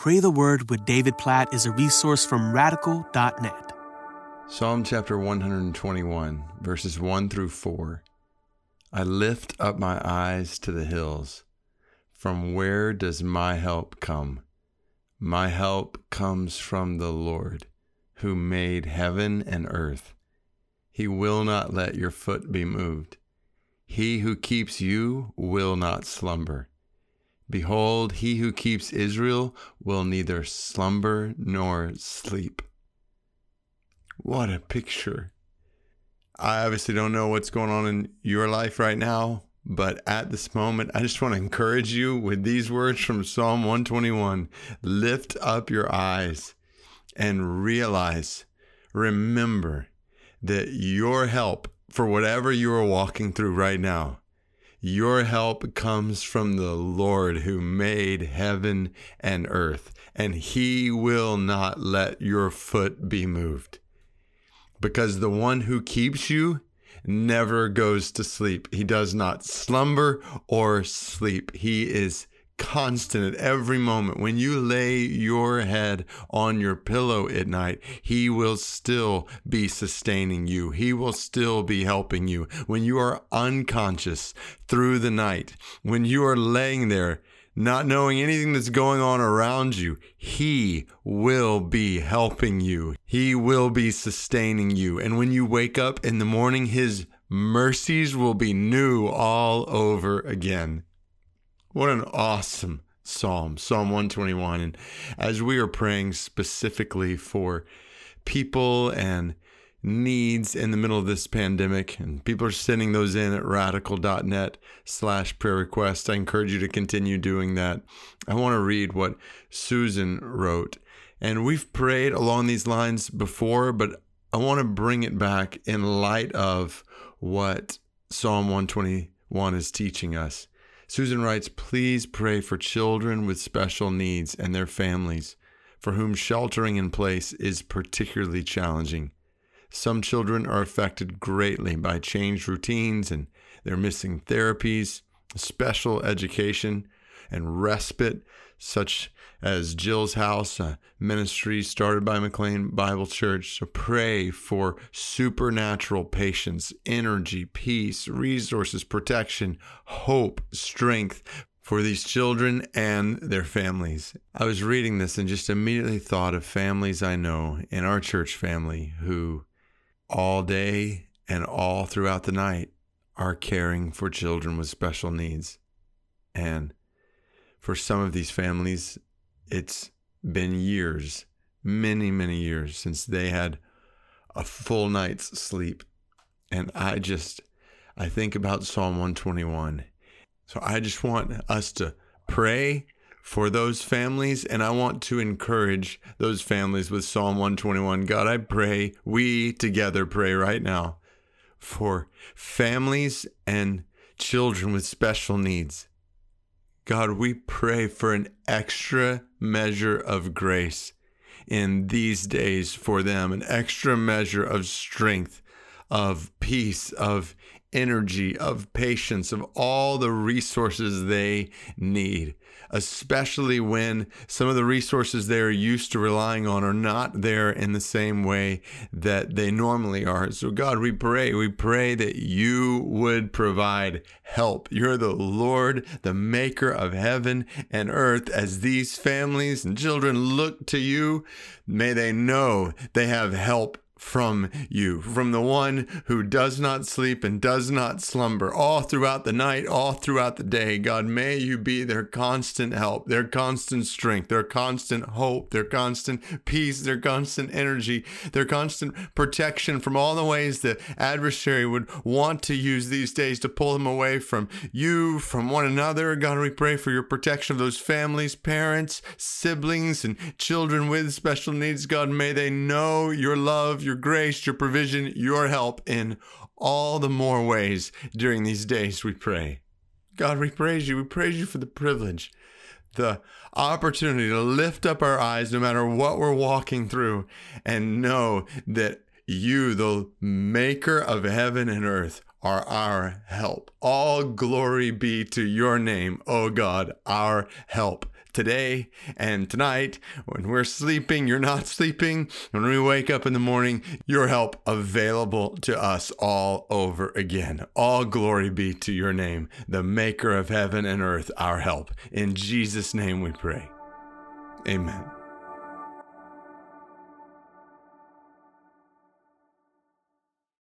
Pray the Word with David Platt is a resource from radical.net. Psalm chapter 121, verses 1 through 4. I lift up my eyes to the hills. From where does my help come? My help comes from the Lord, who made heaven and earth. He will not let your foot be moved. He who keeps you will not slumber. Behold, he who keeps Israel will neither slumber nor sleep. What a picture. I obviously don't know what's going on in your life right now, but at this moment, I just want to encourage you with these words from Psalm 121 Lift up your eyes and realize, remember that your help for whatever you are walking through right now, your help comes from the Lord who made heaven and earth, and he will not let your foot be moved. Because the one who keeps you never goes to sleep. He does not slumber or sleep. He is constant at every moment. When you lay your head on your pillow at night, He will still be sustaining you. He will still be helping you. When you are unconscious through the night, when you are laying there, not knowing anything that's going on around you, He will be helping you. He will be sustaining you. And when you wake up in the morning, His mercies will be new all over again. What an awesome psalm, Psalm 121. And as we are praying specifically for people and needs in the middle of this pandemic, and people are sending those in at radical.net slash prayer request, I encourage you to continue doing that. I want to read what Susan wrote. And we've prayed along these lines before, but I want to bring it back in light of what Psalm 121 is teaching us. Susan writes, Please pray for children with special needs and their families, for whom sheltering in place is particularly challenging. Some children are affected greatly by changed routines and they're missing therapies, special education, and respite such as Jill's House, a ministry started by McLean Bible Church. So pray for supernatural patience, energy, peace, resources, protection, hope, strength for these children and their families. I was reading this and just immediately thought of families I know in our church family who all day and all throughout the night are caring for children with special needs. And for some of these families, it's been years, many, many years since they had a full night's sleep. And I just, I think about Psalm 121. So I just want us to pray for those families and I want to encourage those families with Psalm 121. God, I pray, we together pray right now for families and children with special needs. God, we pray for an extra measure of grace in these days for them, an extra measure of strength, of peace, of energy, of patience, of all the resources they need, especially when some of the resources they're used to relying on are not there in the same way that they normally are. So, God, we pray, we pray that you would provide help. You're the Lord, the maker of heaven and earth. As these families and children look to you, may they know they have help from you, from the one who does not sleep and does not slumber all throughout the night, all throughout the day. God, may you be their constant help, their constant strength, their constant hope, their constant peace, their constant energy, their constant protection from all the ways the adversary would want to use these days to pull them away from you, from one another. God, we pray for your protection of those families, parents, siblings, and children with special needs. God, may they know your love, your grace, your provision, your help in all the more ways during these days, we pray. God, we praise you. We praise you for the privilege, the opportunity to lift up our eyes no matter what we're walking through and know that you, the maker of heaven and earth, are our help. All glory be to your name, O God, our help. Today and tonight. When we're sleeping, you're not sleeping. When we wake up in the morning, your help available to us all over again. All glory be to your name, the maker of heaven and earth, our help. In Jesus' name we pray. Amen.